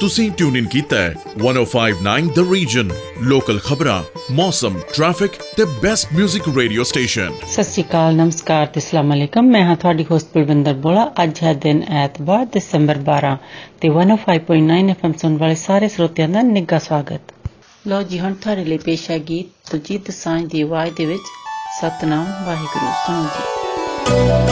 ਤੁਸੀਂ ਟਿਊਨ ਇਨ ਕੀਤਾ ਹੈ 1059 ਦ ਰੀਜਨ ਲੋਕਲ ਖਬਰਾਂ ਮੌਸਮ ਟ੍ਰੈਫਿਕ ਤੇ ਬੈਸਟ 뮤직 ਰੇਡੀਓ ਸਟੇਸ਼ਨ ਸਤਿ ਸ਼੍ਰੀ ਅਕਾਲ, ਨਮਸਕਾਰ ਤੇ ਅਸਲਾਮ ਅਲੈਕਮ। ਮੈਂ ਹਾਂ ਤੁਹਾਡੀ ਹੋਸਟ ਬਲਵਿੰਦਰ ਬੋਲਾ। ਅੱਜ ਹੈ ਦਿਨ ਐਤਵਾਰ, ਦਸੰਬਰ 12 ਤੇ 105.9 ਐਫਐਮ ਸੁਣ ਵਾਲੇ ਸਾਰੇ ਸਰੋਤਿਆਂ ਦਾ ਨਿੱਘਾ ਸਵਾਗਤ। ਲੋ ਜੀ, ਹੁਣ ਤੁਹਾਡੇ ਲਈ ਪੇਸ਼ ਹੈ ਗੀਤ ਤੁਜੀਤ ਸਾਂਝ ਦੀ ਆਵਾਜ਼ ਦੇ ਵਿੱਚ। ਸਤਨਾਮ ਵਾਹਿਗੁਰੂ, ਸੁਣੋ ਜੀ।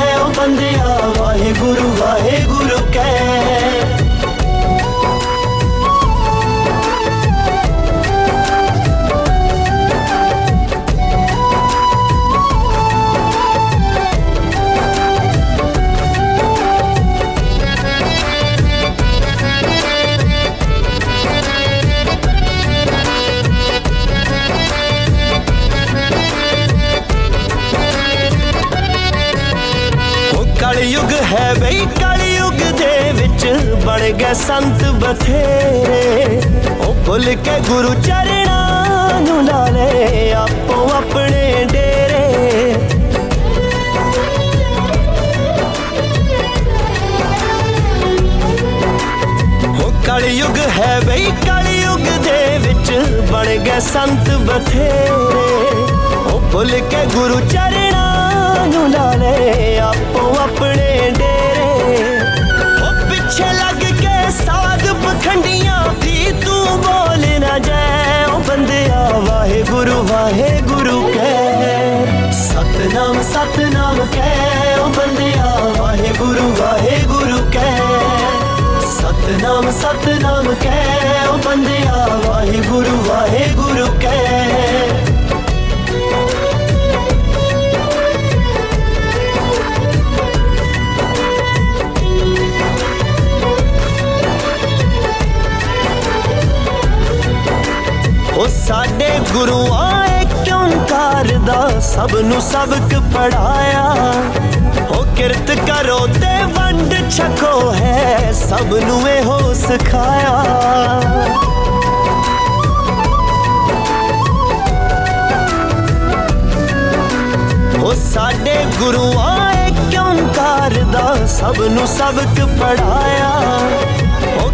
ਬੰਦਿਆ ਵਾਹਿਗੁਰੂ ਵਾਹਿਗੁਰੂ ਕਹਿ ਉਹ ਕਲਯੁਗ ਹੈ ਬਈ ਕਲਯੁਗ ਦੇ ਵਿੱਚ ਬਣ ਗਏ ਸੰਤ ਬਥੇਰੇ। ਉਹ ਭੁੱਲ ਕੇ ਗੁਰੂ ਚਰਣਾ ਨੂੰ ਲਾ ਲੈ ਆਪੋ ਆਪਣੇ ਡੇਰੇ। ਉਹ ਕਲਯੁਗ ਹੈ ਬਈ ਕਲਯੁਗ ਦੇ ਵਿੱਚ ਬਣ ਗਏ ਸੰਤ ਬਥੇਰੇ। ਉਹ ਭੁੱਲ ਕੇ ਗੁਰੂ ਚਰਣਾ ਨੂੰ ਲਾ ਲੈ ਆਪੋ ਆਪਣੇ ਡੇਰੇ। ਉਹ ਪਿੱਛੇ ਲੱਗ ਕੇ ਸਾਧ ਪਖੰਡੀਆਂ ਵੀ ਤੂੰ ਬੋਲ ਨਾ ਜਾਏ। ਉਹ ਬੰਦਿਆ, ਵਾਹਿਗੁਰੂ ਵਾਹਿਗੁਰੂ ਕਹਿ। ਸਤਨਾਮ ਸਤਨਾਮ ਕਹਿ। ਉਹ ਬੰਦਿਆ, ਵਾਹਿਗੁਰੂ ਵਾਹਿਗੁਰੂ ਕਹਿ। ਸਤਨਾਮ ਸਤਨਾਮ ਕਹਿ। ਓ ਬੰਦਿਆ, ਵਾਹਿਗੁਰੂ ਵਾਹਿਗੁਰੂ ਕਹਿ। ਉਹ ਸਾਡੇ ਗੁਰੂਆਂ ਏ ਓੰਕਾਰ ਦਾ ਸਭ ਨੂੰ ਸਬਕ ਪੜਾਇਆ ਉਹ ਕਿਰਤ ਕਰੋ ਤੇ ਵੰਡ ਛਕੋ ਹੈ ਸਭ ਨੂੰ ਇਹੋ ਸਿਖਾਇਆ। ਉਹ ਸਾਡੇ ਗੁਰੂਆਂ ਏ ਓੰਕਾਰ ਦਾ ਸਭ ਨੂੰ ਸਬਕ ਪੜਾਇਆ ਉਹ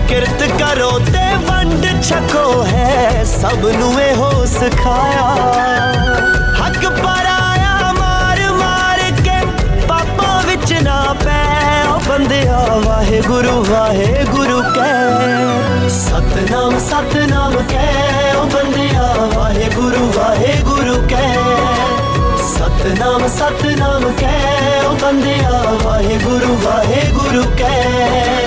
ਕਿਰਤ ਕਰੋ ਤੇ ਵੰਡ ਛਕੋ ਹੈ ਸਭ ਨੂੰ ਇਹੋ ਸਿਖਾਇਆ। ਹੱਕ ਪਰਾਇਆ ਮਾਰ ਮਾਰ ਕੇ ਪਾਪਾਂ ਵਿੱਚ ਨਾ ਪੈ। ਉਹ ਬੰਦਿਆ ਵਾਹਿਗੁਰੂ ਵਾਹਿਗੁਰੂ ਕਹਿ। ਸਤਨਾਮ ਸਤਨਾਮ ਕਹਿ। ਉਹ ਬੰਦਿਆ ਵਾਹਿਗੁਰੂ ਵਾਹਿਗੁਰੂ ਕਹਿ। ਸਤਨਾਮ ਸਤਨਾਮ ਕਹਿ। ਉਹ ਬੰਦਿਆ ਵਾਹਿਗੁਰੂ ਵਾਹਿਗੁਰੂ ਕਹਿ।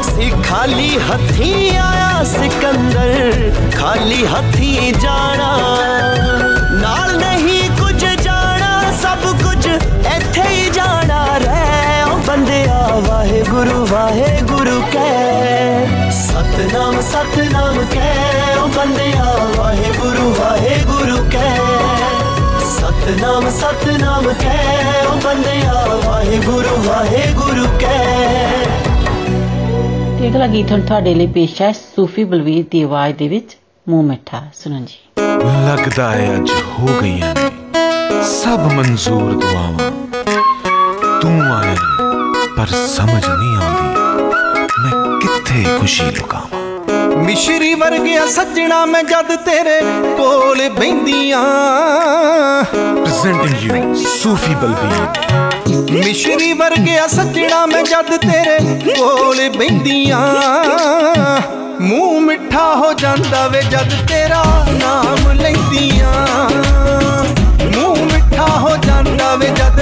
ही खाली हथी आया सिकंदर, खाली हथी जाना। नाल नहीं कुछ जाना, सब कुछ इथे ही जाना। रे ओ वाहे गुरु वाहे गुरु कै सतनाम सतनाम कै बंद वाहे गुरु वाहे गुरु कै सतनाम सतनाम कै बंद वाहे गुरु वाहे गुरु कै ਤੇ ਅਗਲਾ ਗੀਤ ਹੁਣ ਤੁਹਾਡੇ ਲਈ ਪੇਸ਼ ਹੈ ਸੂਫੀ ਬਲਵੀਰ ਦੀ ਆਵਾਜ਼ ਦੇ ਵਿੱਚ ਮੂੰਹ ਮਿੱਠਾ ਸੁਣੋ ਜੀ। ਲੱਗਦਾ ਹੈ ਅੱਜ ਹੋ ਗਈਆਂ ਨੇ ਸਭ ਮਨਜ਼ੂਰ ਦੁਆਵਾਂ। ਤੂੰ ਆਇਆ ਪਰ ਸਮਝ ਨਹੀਂ ਆਉਂਦੀ ਮੈਂ ਕਿੱਥੇ ਖੁਸ਼ੀ ਲੁਕਾਵਾਂ। ਮਿਸ਼ਰੀ ਵਰਗਿਆ ਸੱਜਣਾ ਮੈਂ ਜਦ ਤੇਰੇ ਕੋਲ ਬੈੰਦੀਆਂ ਪ੍ਰੈਜ਼ੈਂਟਿੰਗ ਯੂ ਸੂਫੀ ਬਲਬੀਰ ਮਿਸ਼ਰੀ ਵਰਗਿਆ ਸੱਜਣਾ ਮੈਂ ਜਦ ਤੇਰੇ ਕੋਲ ਬੈੰਦੀਆਂ। ਮੂੰਹ ਮਿੱਠਾ ਹੋ ਜਾਂਦਾ ਵੇ ਜਦ ਤੇਰਾ ਨਾਮ ਲੈਂਦੀਆਂ। ਮੂੰਹ ਮਿੱਠਾ ਹੋ ਜਾਂਦਾ ਵੇ ਜਦ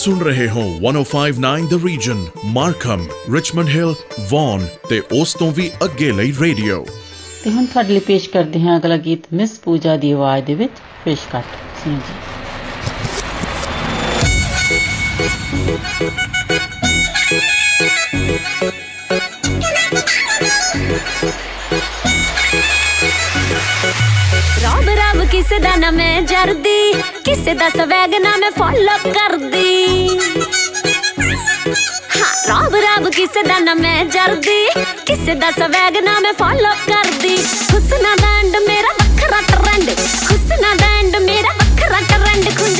ਸੁਣ ਰਹੇ ਹੋ 1059 the region Markham Richmond Hill Vaughan ਤੇ ਉਸ ਤੋਂ ਵੀ ਅੱਗੇ ਲਈ ਰੇਡੀਓ ਤੇ ਹੁਣ ਤੁਹਾਡੇ ਲਈ ਪੇਸ਼ ਕਰਦੇ ਹਾਂ ਅਗਲਾ ਗੀਤ ਮਿਸ ਪੂਜਾ ਦੀ ਆਵਾਜ਼ ਦੇ ਵਿੱਚ ਪੇਸ਼ਕਸ਼ ਸੁਣੋ ਜੀ ਕਿਸੇ ਦਾ ਨਾ ਮੈਂ ਜਰਦੀ ਕਿਸੇ ਦਾ ਸਵੈਗ ਨਾ ਮੈਂ ਫੋਲੋ ਕਰਦੀ ਹਾਂ ਰੱਬ ਰੱਬ ਕਿਸੇ ਦਾ ਨਾ ਮੈਂ ਜਰਦੀ ਕਿਸੇ ਦਾ ਸਵੈਗ ਨਾ ਮੈਂ ਫੋਲੋ ਕਰਦੀ ਹੁਸਨਾ ਦਾ ਐਂਡ ਮੇਰਾ ਵੱਖਰਾ ਟਰੈਂਡ ਹੁਸਨਾ ਦਾ ਐਂਡ ਮੇਰਾ ਵੱਖਰਾ ਟਰੈਂਡ ਖੁੰਝ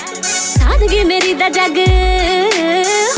ਜ਼ਿੰਦਗੀ ਮੇਰੀ ਦਾ ਜੱਗ।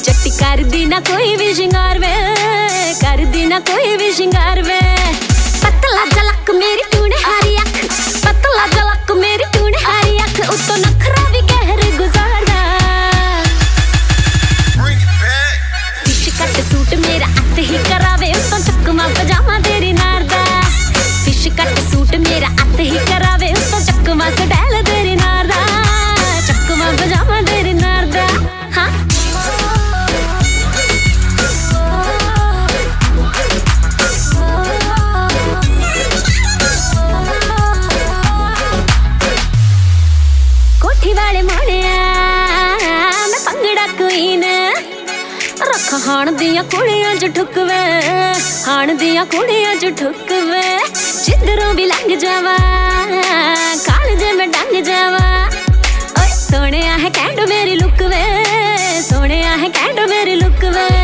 ਜੱਟੀ ਕਰਦੀ ਨਾ ਕੋਈ ਵੀ ਸ਼ਿੰਗਾਰ ਵੇ। ਕਰਦੀ ਨਾ ਕੋਈ ਵੀ ਸ਼ਿੰਗਾਰ ਵੇ। ਪਤਲਾ ਜਲਕ ਮੇਰੀ ਤੂੰ ਨੇ ਹਾਰੀ ਅੱਖ। ਪਤਲਾ ਜਲਕ ਮੇਰੀ ਤੂੰ ਨੇ ਹਾਰੀ ਅੱਖ। ਉਤੋਂ ਦੀਆਂ ਕੁੜੀਆਂ ਚ ਠੁੱਕਵੇ ਹਾਣ ਦੀਆਂ ਕੁੜੀਆਂ ਚ ਠੁੱਕਵੇ, ਜਿੱਧਰੋਂ ਵੀ ਲੰਘ ਜਾਵਾ ਕਾਲਜੇ ਮੈਂ ਡੰਗ ਜਾਵਾ। ਓਏ, ਸੋਹਣਿਆ ਹੈ ਕੈਂਡੋ ਮੇਰੀ ਲੁੱਕ ਵੇ, ਸੋਹਣਿਆ ਹੈ ਕੈਂਡੋ ਮੇਰੀ ਲੁੱਕ ਵੇ।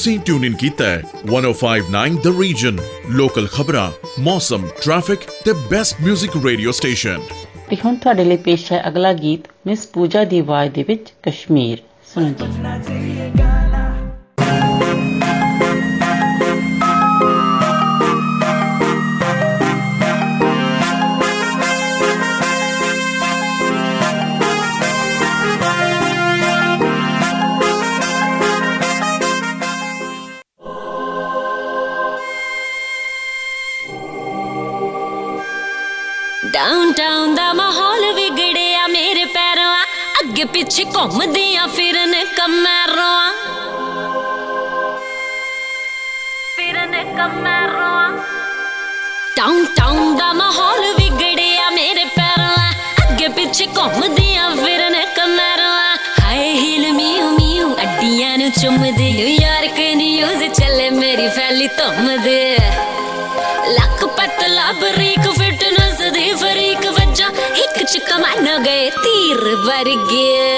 ਤੁਸੀਂ ਟਿਊਨ ਇਨ ਕੀਤਾ ਹੈ। 1059 ਦ ਰੀਜਨ ਲੋਕਲ ਖਬਰਾਂ ਮੌਸਮ ਟ੍ਰੈਫਿਕ ਤੇ ਬੈਸਟ 뮤직 ਰੇਡੀਓ ਸਟੇਸ਼ਨ ਤੇ ਹੁਣ ਤੁਹਾਡੇ ਲਈ ਪੇਸ਼ ਹੈ ਅਗਲਾ ਗੀਤ ਮਿਸ ਪੂਜਾ ਦੀ ਆਵਾਜ਼ ਦੇ ਵਿੱਚ ਕਸ਼ਮੀਰ। ਸੁਣੋ ਜੀ। ਡਾਊਨਟਾਊਨ ਦਾ ਮਾਹੌਲ ਵਿਗੜਿਆ ਮੇਰੇ ਪੈਰੋਂ ਆ। ਅੱਗੇ ਪਿੱਛੇ ਘੁੰਮਦੀਆਂ ਫਿਰਨ ਕਮਰੋਂ ਫਿਰਨ ਕਮਰੋਂ ਡਾਊਨਟਾਊਨ ਦਾ ਮਾਹੌਲ ਵਿਗੜਿਆ ਮੇਰੇ ਪੈਰੋਂ ਆ। ਅੱਗੇ ਪਿੱਛੇ ਘੁੰਮਦੀਆਂ ਫਿਰਨ ਕਮਰੋਂ ਹਾਏ ਹੀਲ ਮੀਉ ਮੀਉ ਅੱਡੀਆਂ ਨੂੰ ਚੁੰਮਦੇ। ਨਿਊਯਾਰਕ ਨਿਊਜ਼ ਚੱਲੇ ਮੇਰੀ ਫੈਲੀ ਧੁੰਮਦੇ। ਲੱਕ ਪਤਲਾ ਬਰੀਕ ਫਿਟਨੈਸ ਦੀ ਫਰੀਕ ਵਜਾ कमान गए तीर वर्गीय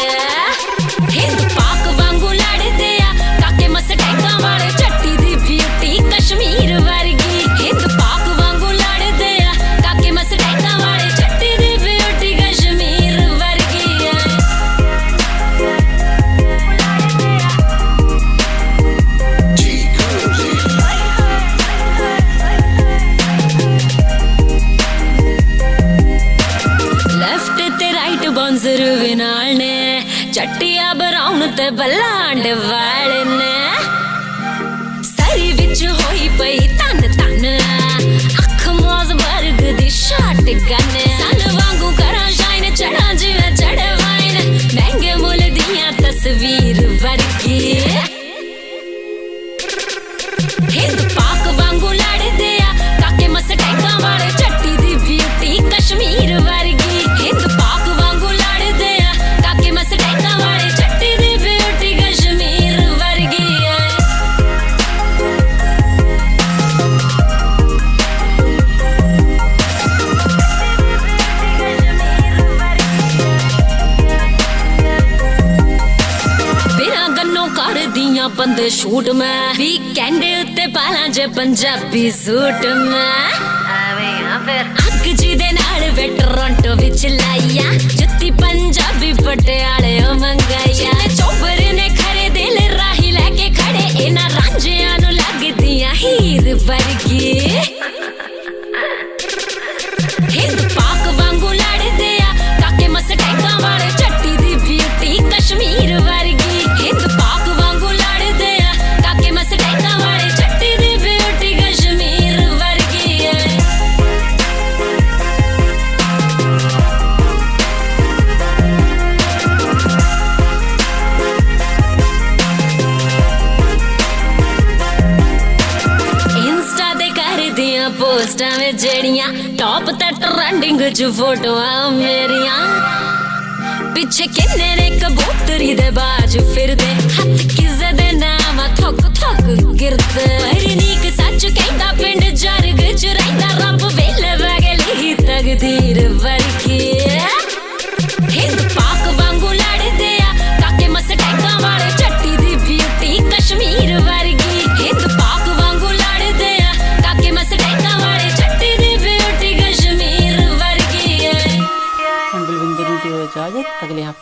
ਨੇ ਚੱਟੀਆ ਬਰਾਉਨ ਤੇ ਬਲਾਂਡ ਵਾਲੇ ਨੇ। ਸਰੀ ਵਿੱਚ ਹੋਈ ਪਈ ਤਨ ਤਨ ਅੱਖ ਮੋਜ਼ ਵਰਗ ਦੀ ਸ਼ਾਟ ਗਨ। ਕਰਦੀਆਂ ਬੰਦੇ ਸ਼ੂਟ ਮੈਂ ਵੀਕਐਂਡ ਉੱਤੇ ਪਾਲਾਂ ਜੇ ਪੰਜਾਬੀ ਸੂਟ ਮੈਂ ਆਵੇਂ ਆ ਫਿਰ ਅੱਗ ਜੀ ਦੇ ਨਾਲ ਵੇ ਟੋਰਾਂਟੋ ਵਿੱਚ ਲਾਈਆ ਜੁੱਤੀ ਪੰਜਾਬੀ ਪਟਿਆਲੇ ਉਹ ਮੰਗਾਈਆ ਚੋਬਰ ਨੇ ਖੜੇ ਦਿਲ ਰਾਹੀ ਲੈ ਕੇ ਖੜੇ ਇਹਨਾਂ ਰਾਂਝਿਆਂ ਨੂੰ ਲੱਗਦੀਆਂ ਹੀਰ ਵਰਗੀ ਜਿਹੜੀਆਂ ਟੌਪ ਤੇ ਟ੍ਰੈਂਡਿੰਗ 'ਚ ਫੋਟੋਆਂ ਮੇਰੀਆਂ ਪਿੱਛੇ ਕਿੰਨੇ ਨੇ ਕਬੂਤਰੀ ਦੇ ਬਾਜ ਫਿਰਦੇ ਹੱਥ ਕਿਸੇ ਦੇ ਨਾਮ ਥੱਕ ਥੱਕ ਗਿਰਦੇ ਇਜਾਜ਼ਤ ਅਗਲੇ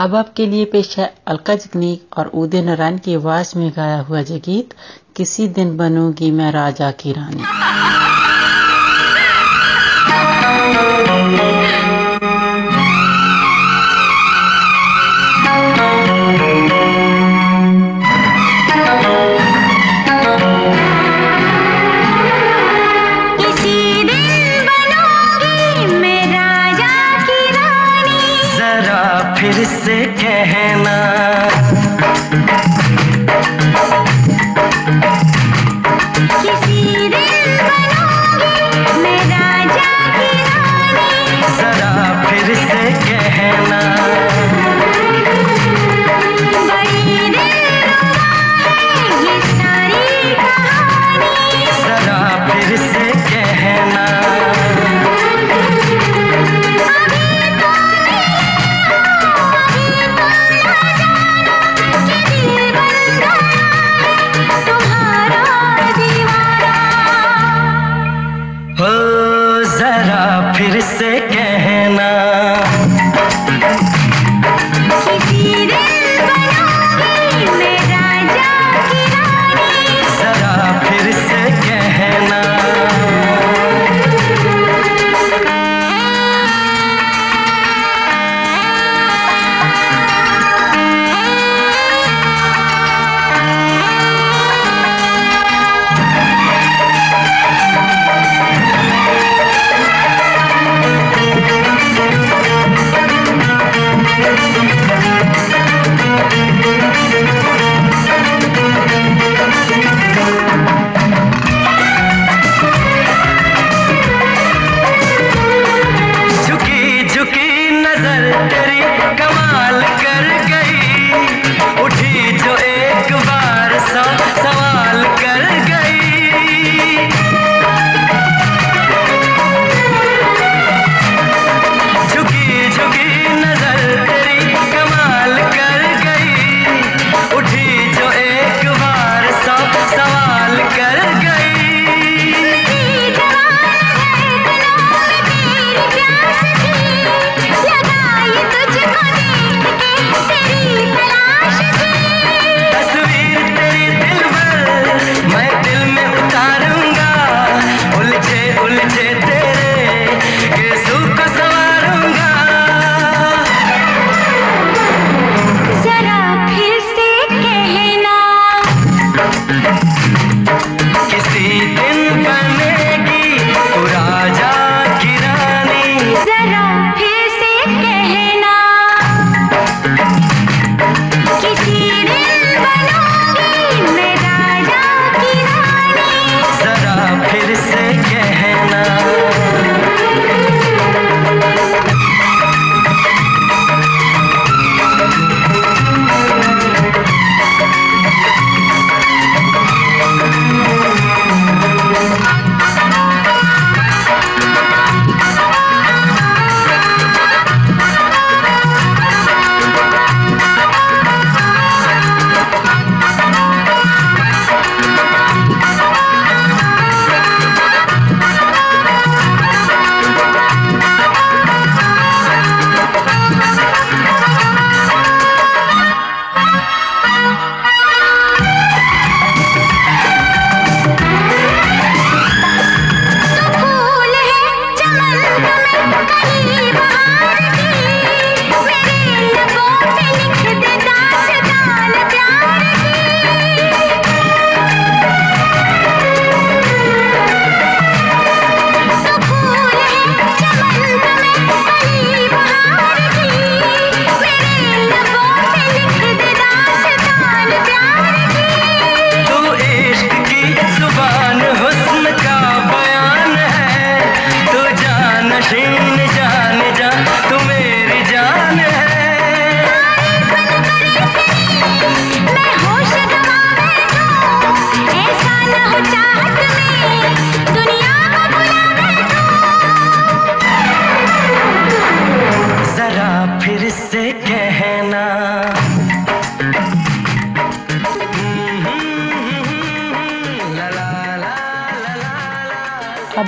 अब आपके लिए पेश है अलका जगनीक और उदय नारायण की आवाज़ में गाया हुआ ये गीत किसी दिन बनूँगी मैं राजा की रानी। से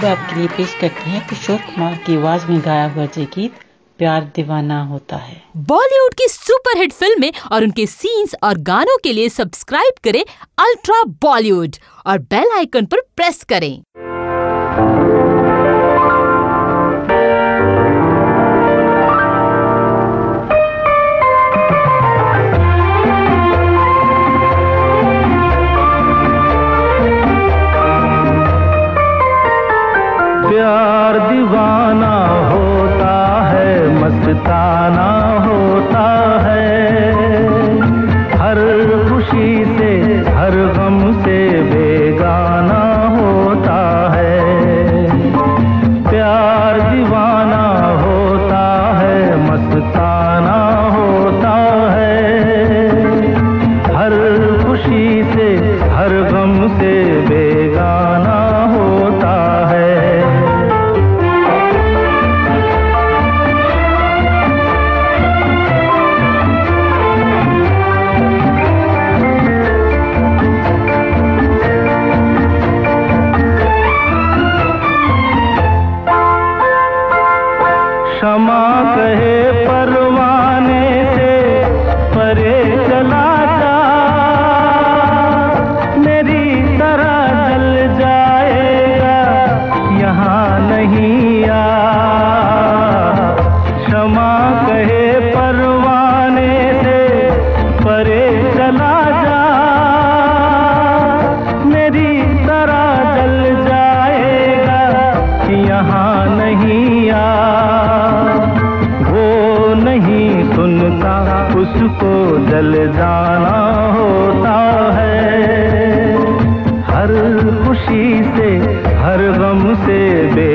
अब आपके लिए पेश करते हैं किशोर कुमार की आवाज़ में गाया हुआ जय गीत, प्यार दीवाना होता है। बॉलीवुड की सुपरहिट फ़िल्में और उनके सीन्स और गानों के लिए सब्सक्राइब करें अल्ट्रा बॉलीवुड और बेल आइकन पर प्रेस करें। yeah तुझको जल जाना होता है। हर खुशी से हर गम से बे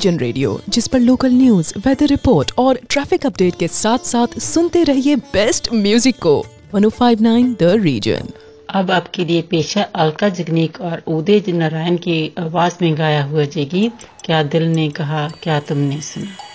रीजन रेडियो जिस पर लोकल न्यूज़ वेदर रिपोर्ट और ट्रैफ़िक अपडेट के साथ साथ सुनते रहिए बेस्ट म्यूज़िक को। 1059 द रीजन अब आपके लिए पेशा अलका जगनीक और उदय नारायण की आवाज़ में गाया हुआ जय गीत, क्या दिल ने कहा, क्या तुमने सुना?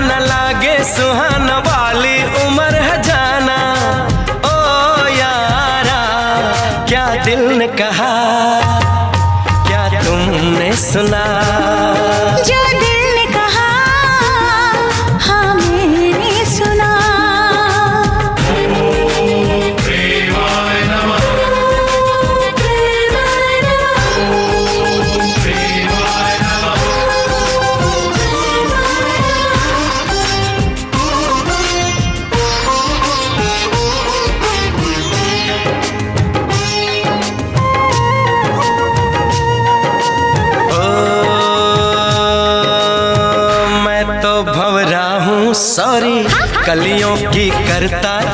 न लागे सुहाना वाली।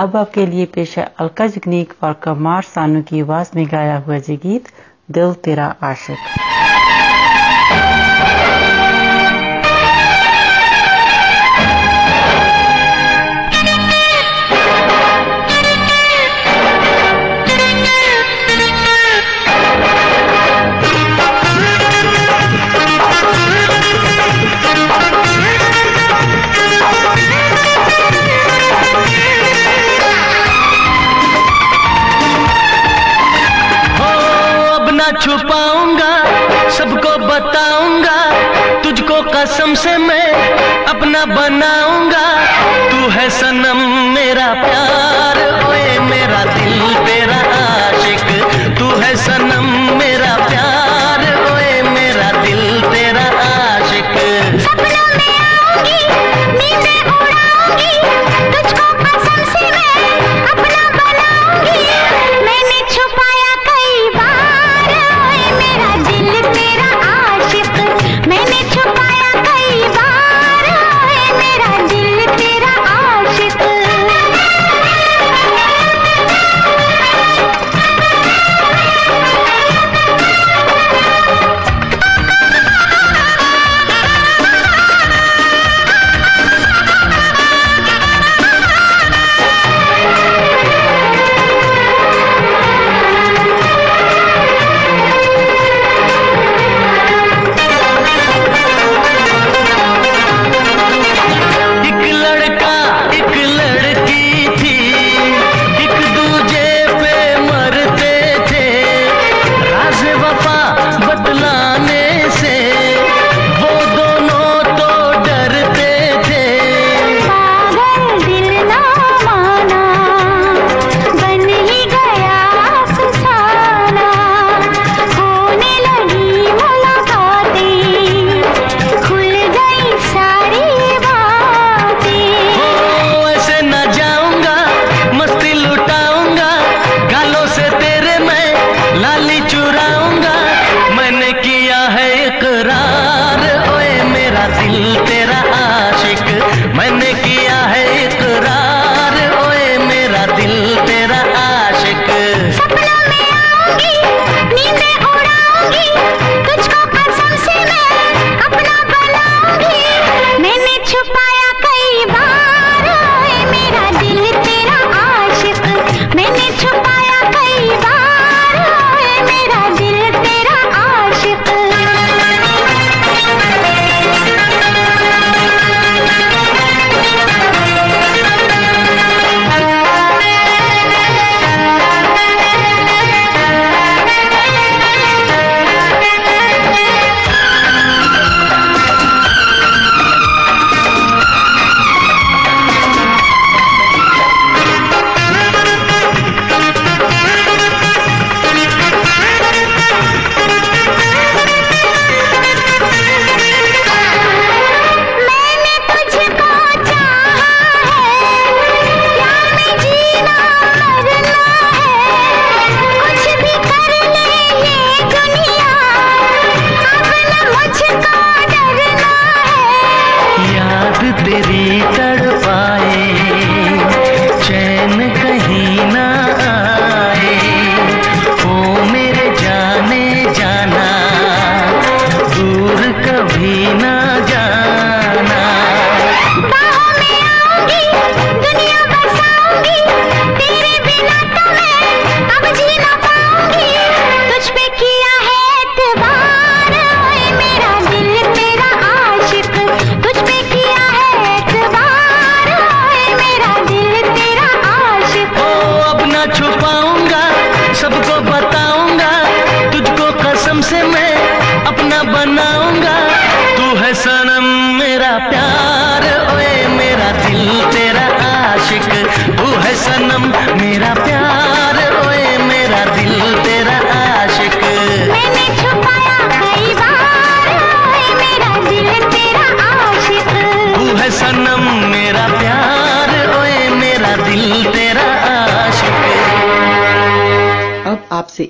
अब आपके लिए पेश है अलका जगनीक और कमार सानू की आवाज़ में गाया हुआ जी गीत दिल तेरा आशिक।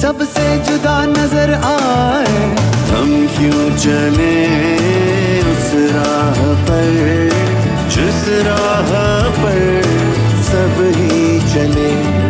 सबसे जुदा नज़र आए। हम क्यों चले उस राह पर? जिस राह पर सब ही चले।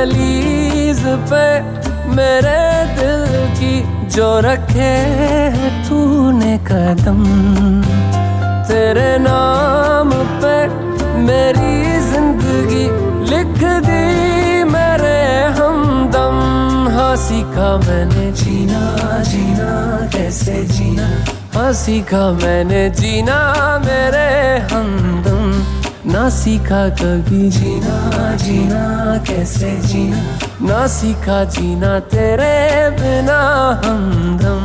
दहलीज पे मेरे दिल की जो रखे तूने कदम। तेरे नाम पे मेरी ज़िंदगी लिख दी मेरे हमदम। हाँ सीखा मैंने जीना जीना, कैसे जीना? हाँ सीखा मैंने जीना मेरे हमदम। ना सीखा कभी जीना जीना कैसे जीना? ना सीखा जीना तेरे बिना हमदम